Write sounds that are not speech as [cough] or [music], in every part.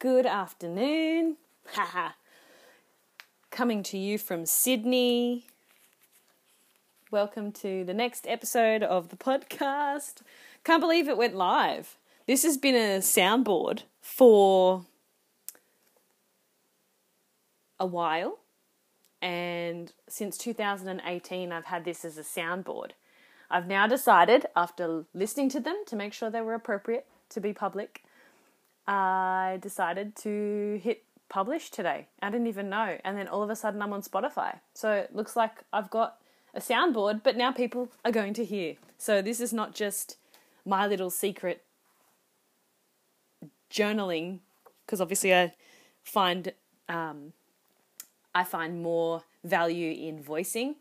Good afternoon. Haha. Coming to you from Sydney. Welcome to the next episode of the podcast. Can't believe it went live. This has been a soundboard for a while, and since 2018, I've had this as a soundboard. I've now decided, after listening to them to make sure they were appropriate to be public, I decided to hit publish today. I didn't even know. And then all of a sudden I'm on Spotify. So it looks like I've got a soundboard, but now people are going to hear. So this is not just my little secret journaling, because obviously I find um, I find more value in voicing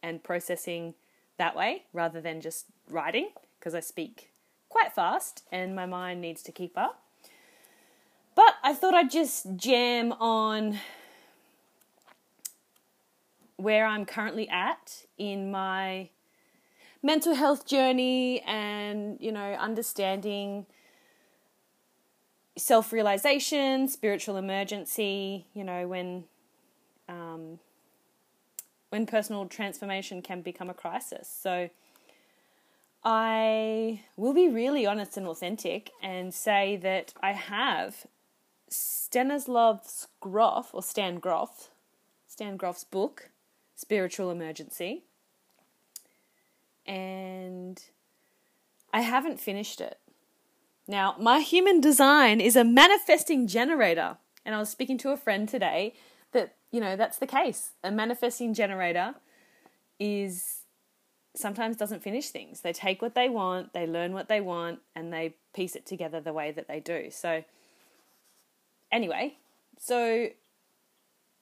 and processing that way rather than just writing because I speak quite fast and my mind needs to keep up. But I thought I'd just jam on where I'm currently at in my mental health journey and, you know, understanding self realization, spiritual emergency, you know, when um, when personal transformation can become a crisis. So I will be really honest and authentic and say that I have Stanislav Grof or Stan Grof, Stan Grof's book, Spiritual Emergency, and I haven't finished it. Now, my human design is a manifesting generator, and I was speaking to a friend today that you know, that's the case. A manifesting generator is sometimes doesn't finish things. They take what they want, they learn what they want, and they piece it together the way that they do. So, anyway, so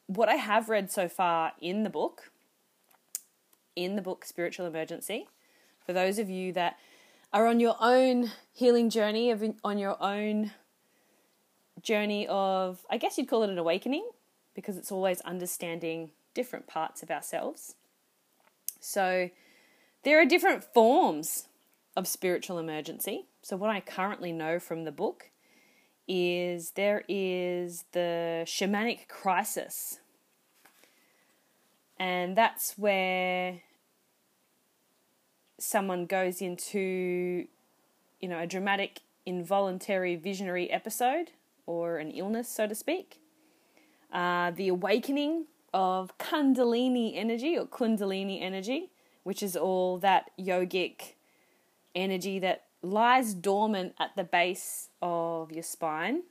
what I have read so far in the book, in the book Spiritual Emergency, for those of you that are on your own healing journey, of on your own journey of, I guess you'd call it an awakening, because it's always understanding different parts of ourselves. So there are different forms of spiritual emergency. So, what I currently know from the book is there is the shamanic crisis. And that's where someone goes into, you know, a dramatic, involuntary, visionary episode or an illness, so to speak. Uh, the awakening of Kundalini energy or Kundalini energy, which is all that yogic energy that lies dormant at the base of your spine.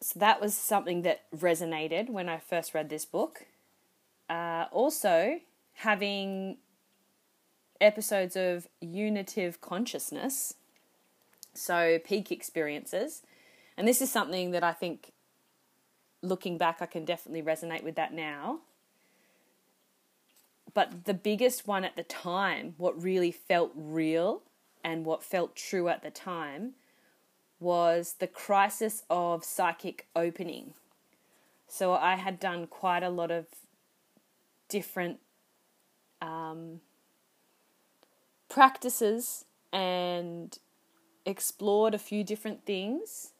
So that was something that resonated when I first read this book. Uh, also, having episodes of unitive consciousness, so peak experiences, and this is something that I think, looking back, I can definitely resonate with that now. But the biggest one at the time, what really felt real and what felt true at the time, was the crisis of psychic opening. So I had done quite a lot of different um, practices and explored a few different things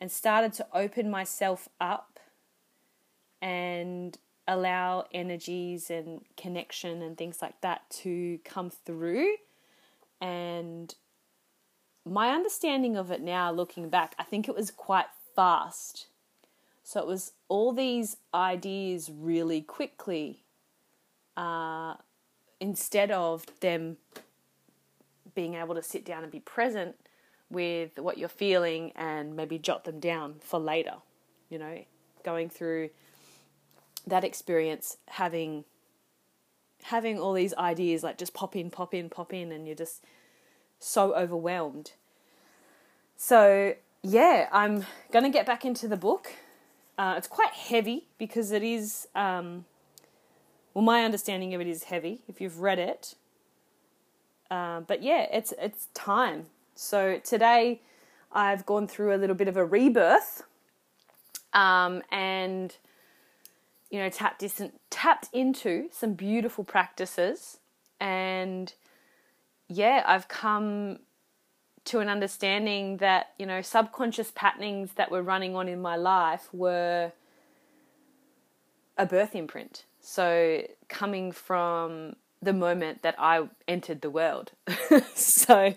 and started to open myself up and allow energies and connection and things like that to come through. And my understanding of it now, looking back, I think it was quite fast. So it was all these ideas really quickly uh, instead of them being able to sit down and be present with what you're feeling and maybe jot them down for later. You know, going through that experience, having having all these ideas like just pop in, pop in, pop in, and you're just so overwhelmed. So yeah, I'm gonna get back into the book. Uh, it's quite heavy because it is. Um, well, my understanding of it is heavy. If you've read it, uh, but yeah, it's it's time so today I've gone through a little bit of a rebirth um, and you know tapped, tapped into some beautiful practices and yeah I've come to an understanding that, you know, subconscious patternings that were running on in my life were a birth imprint. So coming from the moment that I entered the world. [laughs] so,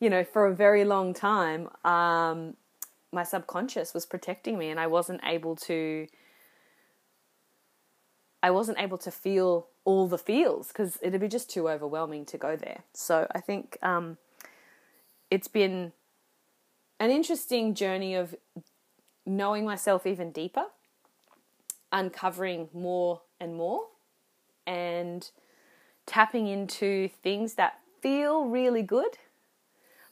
you know, for a very long time, um, my subconscious was protecting me and I wasn't able to I wasn't able to feel all the feels because it'd be just too overwhelming to go there. So I think um, it's been an interesting journey of knowing myself even deeper, uncovering more and more, and tapping into things that feel really good.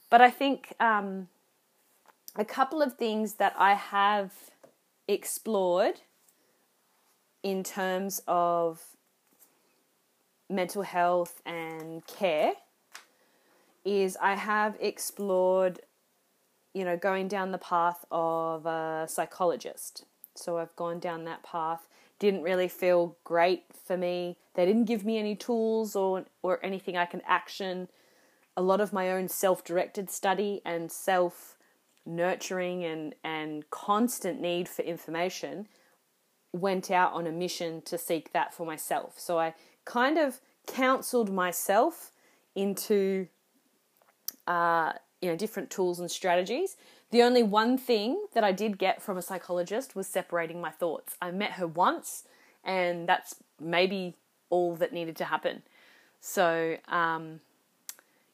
But I think um, a couple of things that I have explored in terms of mental health and care is I have explored, you know, going down the path of a psychologist. So I've gone down that path. Didn't really feel great for me. They didn't give me any tools or or anything I can action. A lot of my own self-directed study and self nurturing and and constant need for information went out on a mission to seek that for myself. So I kind of counseled myself into uh, you know different tools and strategies. The only one thing that I did get from a psychologist was separating my thoughts. I met her once, and that's maybe all that needed to happen. So, um,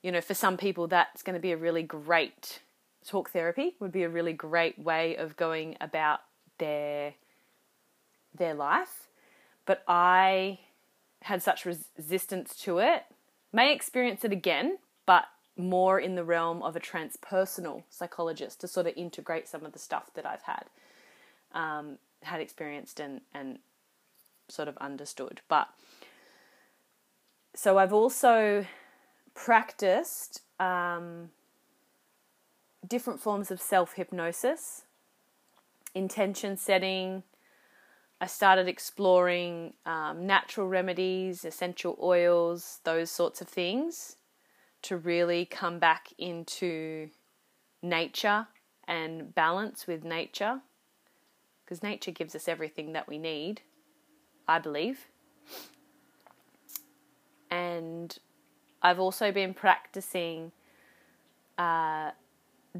you know, for some people, that's going to be a really great talk therapy. Would be a really great way of going about their their life. But I had such resistance to it. May experience it again, but more in the realm of a transpersonal psychologist to sort of integrate some of the stuff that I've had um, had experienced and and sort of understood. But so I've also practiced um, different forms of self hypnosis, intention setting, I started exploring um, natural remedies, essential oils, those sorts of things to really come back into nature and balance with nature because nature gives us everything that we need, I believe. And I've also been practicing uh,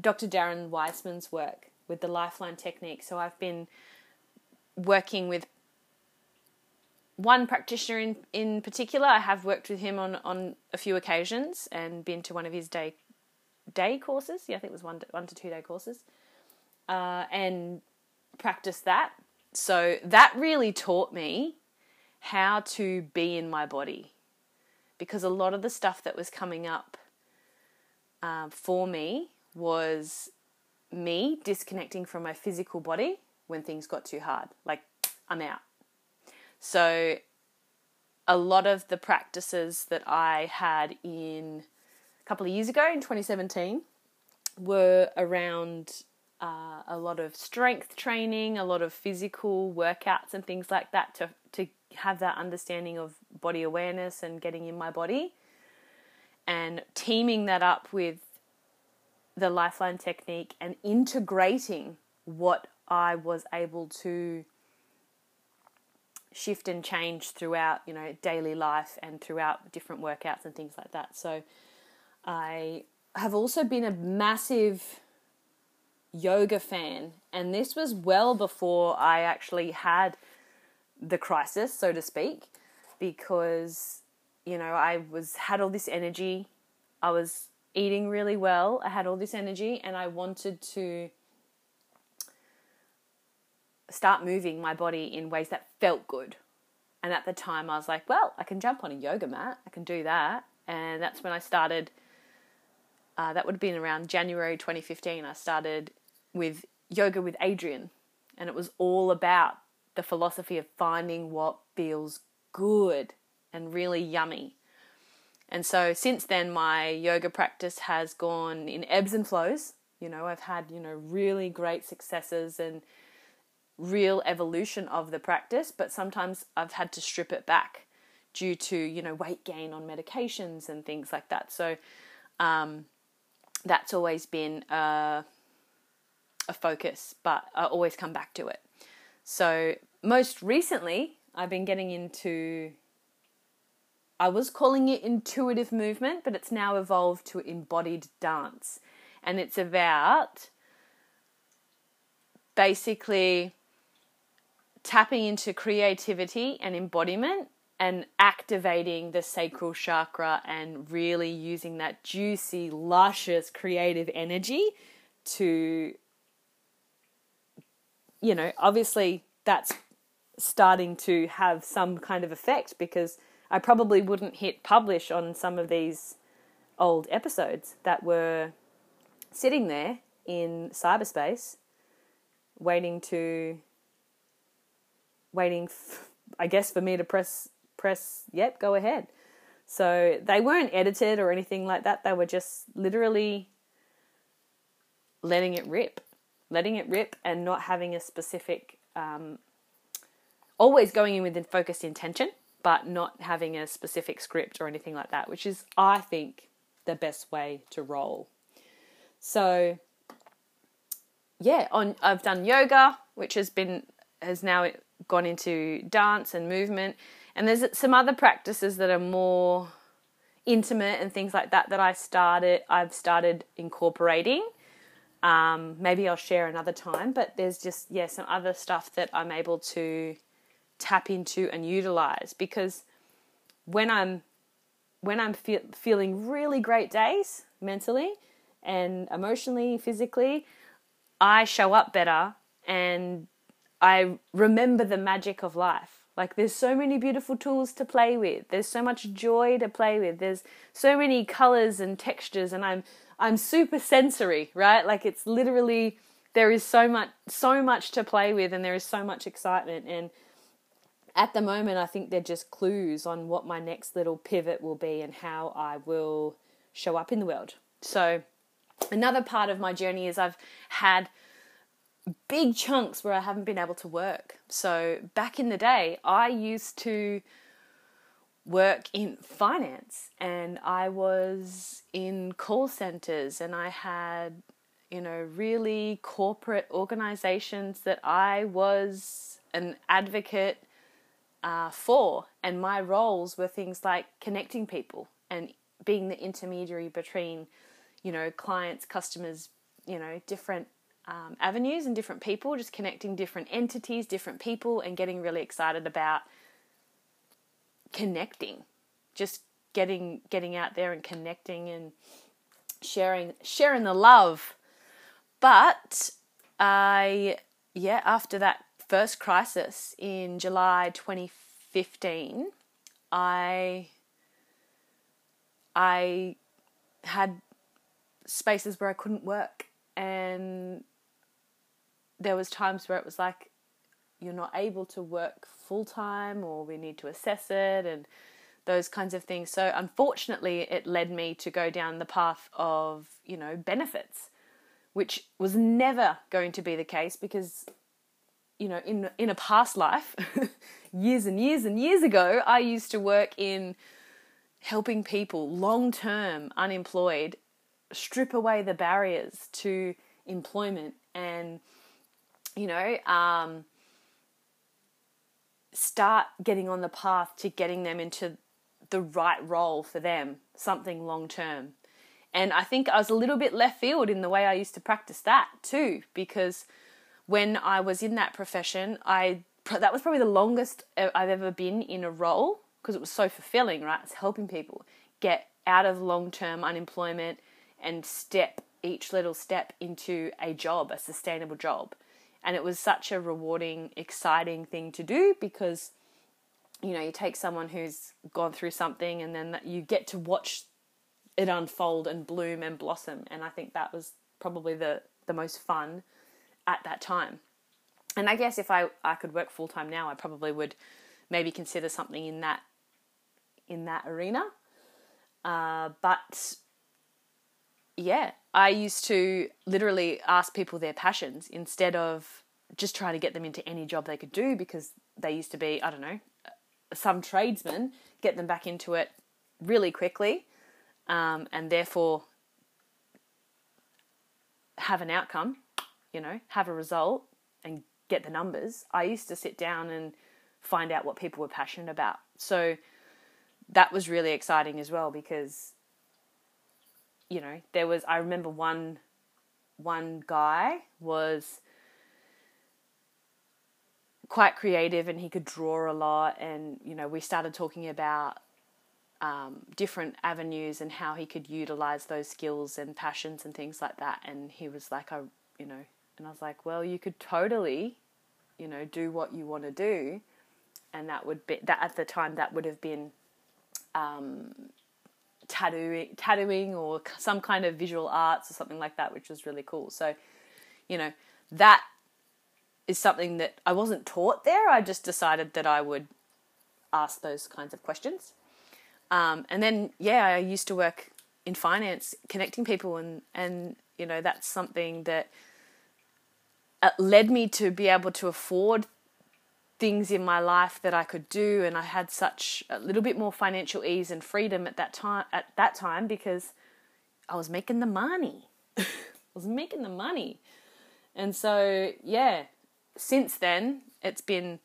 Dr. Darren Weissman's work with the Lifeline technique. So I've been working with one practitioner in, in particular. I have worked with him on, on a few occasions and been to one of his day day courses. Yeah, I think it was one one to two day courses, uh, and practiced that. So that really taught me how to be in my body, because a lot of the stuff that was coming up uh, for me was me disconnecting from my physical body when things got too hard. Like, I'm out. So, a lot of the practices that I had in a couple of years ago in 2017 were around uh, a lot of strength training, a lot of physical workouts, and things like that to, to have that understanding of body awareness and getting in my body. And teaming that up with the lifeline technique and integrating what I was able to shift and change throughout, you know, daily life and throughout different workouts and things like that. So I have also been a massive yoga fan, and this was well before I actually had the crisis, so to speak, because you know, I was had all this energy. I was eating really well. I had all this energy and I wanted to start moving my body in ways that felt good. And at the time, I was like, well, I can jump on a yoga mat, I can do that. And that's when I started. Uh, that would have been around January 2015. I started with yoga with Adriene, and it was all about the philosophy of finding what feels good and really yummy. And so since then, my yoga practice has gone in ebbs and flows. You know, I've had, you know, really great successes and real evolution of the practice, but sometimes I've had to strip it back due to, you know, weight gain on medications and things like that. So, um, that's always been a, a focus, but I always come back to it. So, most recently, I've been getting into, I was calling it intuitive movement, but it's now evolved to embodied dance. And it's about basically tapping into creativity and embodiment and activating the sacral chakra and really using that juicy, luscious, creative energy to, you know, obviously that's starting to have some kind of effect because I probably wouldn't hit publish on some of these old episodes that were sitting there in cyberspace waiting to waiting f- I guess for me to press press, yep, go ahead. So they weren't edited or anything like that. They were just literally letting it rip, letting it rip, and not having a specific, um, always going in with a focused intention, but not having a specific script or anything like that, which is, I think, the best way to roll. So, yeah, on I've done yoga, which has been has now gone into dance and movement and there's some other practices that are more intimate and things like that that I started I've started incorporating. Um, maybe I'll share another time, but there's just yeah some other stuff that I'm able to tap into and utilize because when I'm when I'm fe- feeling really great days mentally and emotionally, physically, I show up better and I remember the magic of life. Like there's so many beautiful tools to play with. There's so much joy to play with. There's so many colors and textures and I'm I'm super sensory, right? Like it's literally there is so much so much to play with and there is so much excitement and at the moment I think they're just clues on what my next little pivot will be and how I will show up in the world. So another part of my journey is I've had big chunks where I haven't been able to work. So back in the day, I used to work in finance and I was in call centers and I had, you know, really corporate organizations that I was an advocate uh, for. And my roles were things like connecting people and being the intermediary between, you know, clients, customers, you know, different um, avenues and different people, just connecting different entities, different people, and getting really excited about connecting, just getting getting out there and connecting and sharing sharing the love. But I yeah, after that first crisis in July 2015, I I had spaces where I couldn't work and there was times where it was like you're not able to work full time or we need to assess it and those kinds of things. So unfortunately it led me to go down the path of, you know, benefits, which was never going to be the case because you know, in in a past life, [laughs] years and years and years ago, I used to work in helping people long term unemployed strip away the barriers to employment and you know, um, start getting on the path to getting them into the right role for them, something long term. And I think I was a little bit left field in the way I used to practice that too, because when I was in that profession, I that was probably the longest I've ever been in a role because it was so fulfilling, right? It's helping people get out of long term unemployment and step each little step into a job, a sustainable job. And it was such a rewarding, exciting thing to do because, you know, you take someone who's gone through something and then you get to watch it unfold and bloom and blossom. And I think that was probably the, the most fun at that time. And I guess if I, I could work full time now, I probably would maybe consider something in that in that arena. Uh, but yeah, I used to literally ask people their passions instead of just trying to get them into any job they could do because they used to be, I don't know, some tradesmen, get them back into it really quickly. Um, and therefore, have an outcome, you know, have a result and get the numbers. I used to sit down and find out what people were passionate about. So that was really exciting as well because you know, there was I remember one one guy was quite creative and he could draw a lot and you know we started talking about um, different avenues and how he could utilize those skills and passions and things like that. And he was like I you know and I was like well you could totally you know do what you want to do. And that would be that at the time that would have been um, tattooing, tattooing or some kind of visual arts or something like that, which was really cool. So, you know, that is something that I wasn't taught there. I just decided that I would ask those kinds of questions. Um, and then, yeah, I used to work in finance, connecting people, and and you know that's something that uh, led me to be able to afford things in my life that I could do and I had such a little bit more financial ease and freedom at that time at that time because I was making the money. [laughs] I was making the money. And so yeah, since then it's been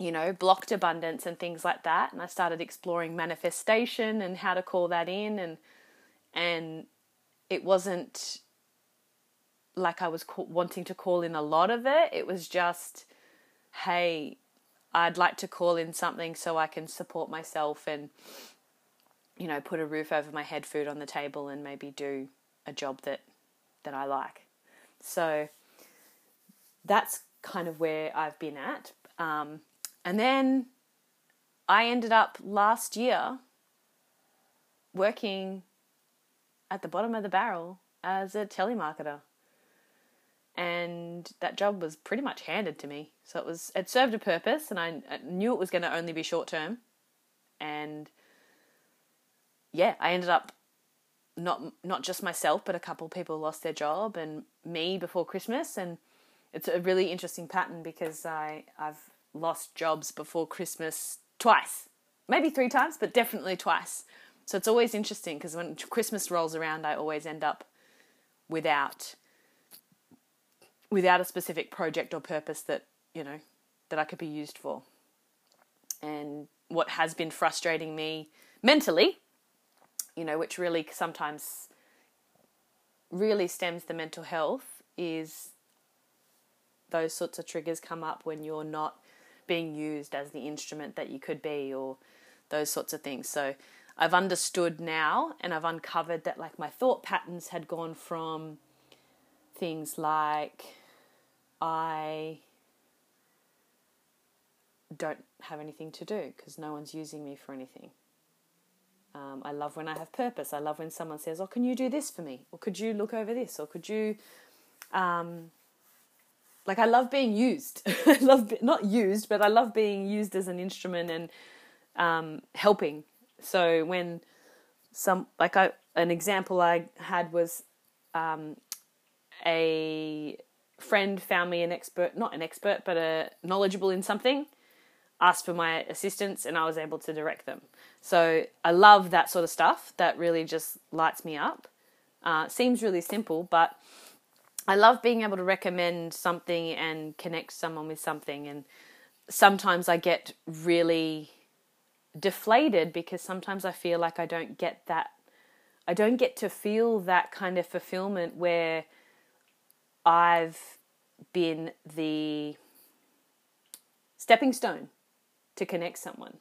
you know, blocked abundance and things like that and I started exploring manifestation and how to call that in and and it wasn't like I was wanting to call in a lot of it. It was just hey, I'd like to call in something so I can support myself and, you know, put a roof over my head, food on the table, and maybe do a job that that I like. So that's kind of where I've been at. Um, and then I ended up last year working at the bottom of the barrel as a telemarketer and that job was pretty much handed to me. So it was it served a purpose, and I, I knew it was going to only be short term, and yeah, I ended up not not just myself, but a couple people lost their job, and me before Christmas, and it's a really interesting pattern because I I've lost jobs before Christmas twice, maybe three times, but definitely twice. So it's always interesting because when Christmas rolls around, I always end up without without a specific project or purpose that, you know, that I could be used for. And what has been frustrating me mentally, you know, which really sometimes really stems the mental health is those sorts of triggers come up when you're not being used as the instrument that you could be or those sorts of things. So I've understood now and I've uncovered that like my thought patterns had gone from things like I don't have anything to do because no one's using me for anything. Um, I love when I have purpose. I love when someone says, "Oh, can you do this for me?" or "Could you look over this?" or "Could you?" Um, like I love being used. [laughs] I love not used, but I love being used as an instrument and um, helping. So when some like I an example I had was um, a friend found me an expert, not an expert, but a knowledgeable in something, asked for my assistance, and I was able to direct them. So I love that sort of stuff. That really just lights me up. Uh, seems really simple, but I love being able to recommend something and connect someone with something. And sometimes I get really deflated because sometimes I feel like I don't get that. I don't get to feel that kind of fulfillment where I've been the stepping stone to connect someone.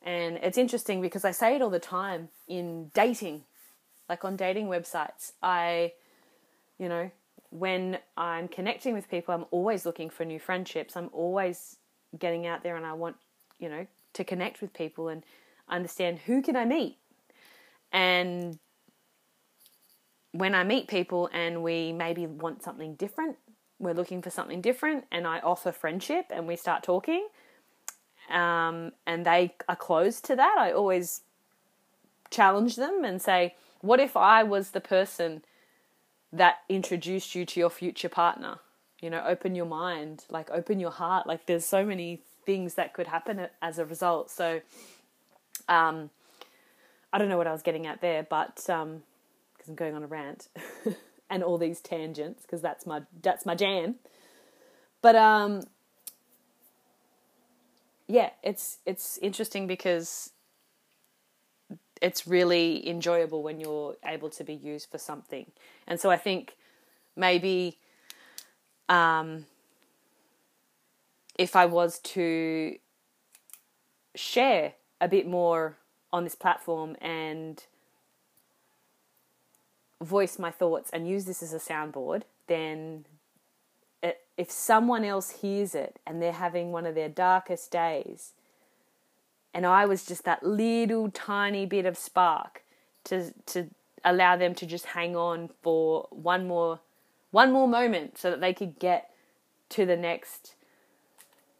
And it's interesting because I say it all the time in dating, like on dating websites. I, you know, when I'm connecting with people, I'm always looking for new friendships. I'm always getting out there and I want, you know, to connect with people and understand who can I meet. And when I meet people and we maybe want something different, we're looking for something different, and I offer friendship and we start talking, um, and they are closed to that, I always challenge them and say, What if I was the person that introduced you to your future partner? You know, open your mind, like open your heart. Like, there's so many things that could happen as a result. So, um, I don't know what I was getting at there, but um, because I'm going on a rant. [laughs] and all these tangents because that's my that's my jam. But um, yeah, it's it's interesting because it's really enjoyable when you're able to be used for something. And so I think maybe um, if I was to share a bit more on this platform and voice my thoughts and use this as a soundboard, then it, if someone else hears it and they're having one of their darkest days, and I was just that little tiny bit of spark to to allow them to just hang on for one more one more moment so that they could get to the next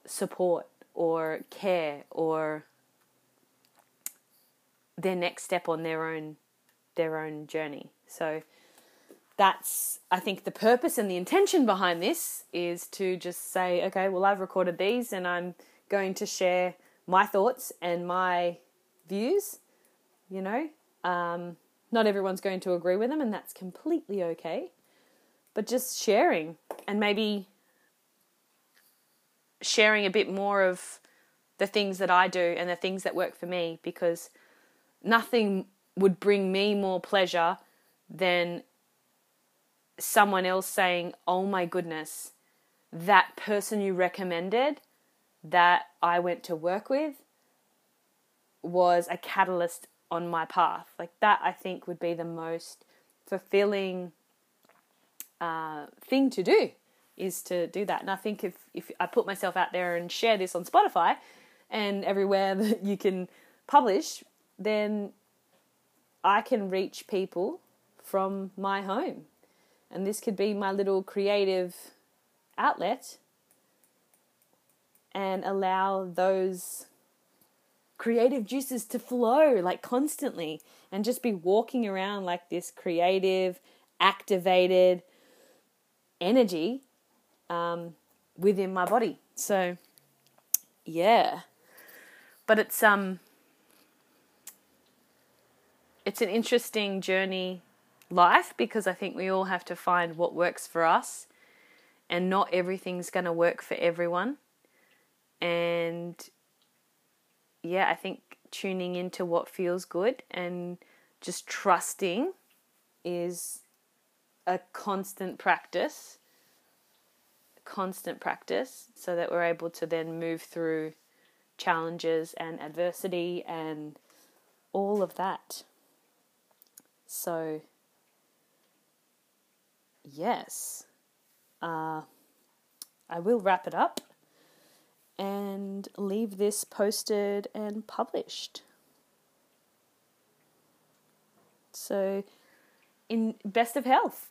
support or care or their next step on their own their own journey. So that's I think the purpose and the intention behind this is to just say, okay, well I've recorded these and I'm going to share my thoughts and my views. You know, um, not everyone's going to agree with them, and that's completely okay. But just sharing and maybe sharing a bit more of the things that I do and the things that work for me because nothing would bring me more pleasure than someone else saying, Oh my goodness, that person you recommended that I went to work with was a catalyst on my path. Like that, I think would be the most fulfilling uh, thing to do is to do that. And I think if if I put myself out there and share this on Spotify and everywhere [laughs] that you can publish, then I can reach people from my home. And this could be my little creative outlet and allow those creative juices to flow like constantly and just be walking around like this creative, activated energy um, within my body. So, yeah, but it's um, it's an interesting journey life because I think we all have to find what works for us, and not everything's going to work for everyone. And yeah, I think tuning into what feels good and just trusting is a constant practice constant practice so that we're able to then move through challenges and adversity and all of that. So, yes, uh, I will wrap it up and leave this posted and published. So, in best of health.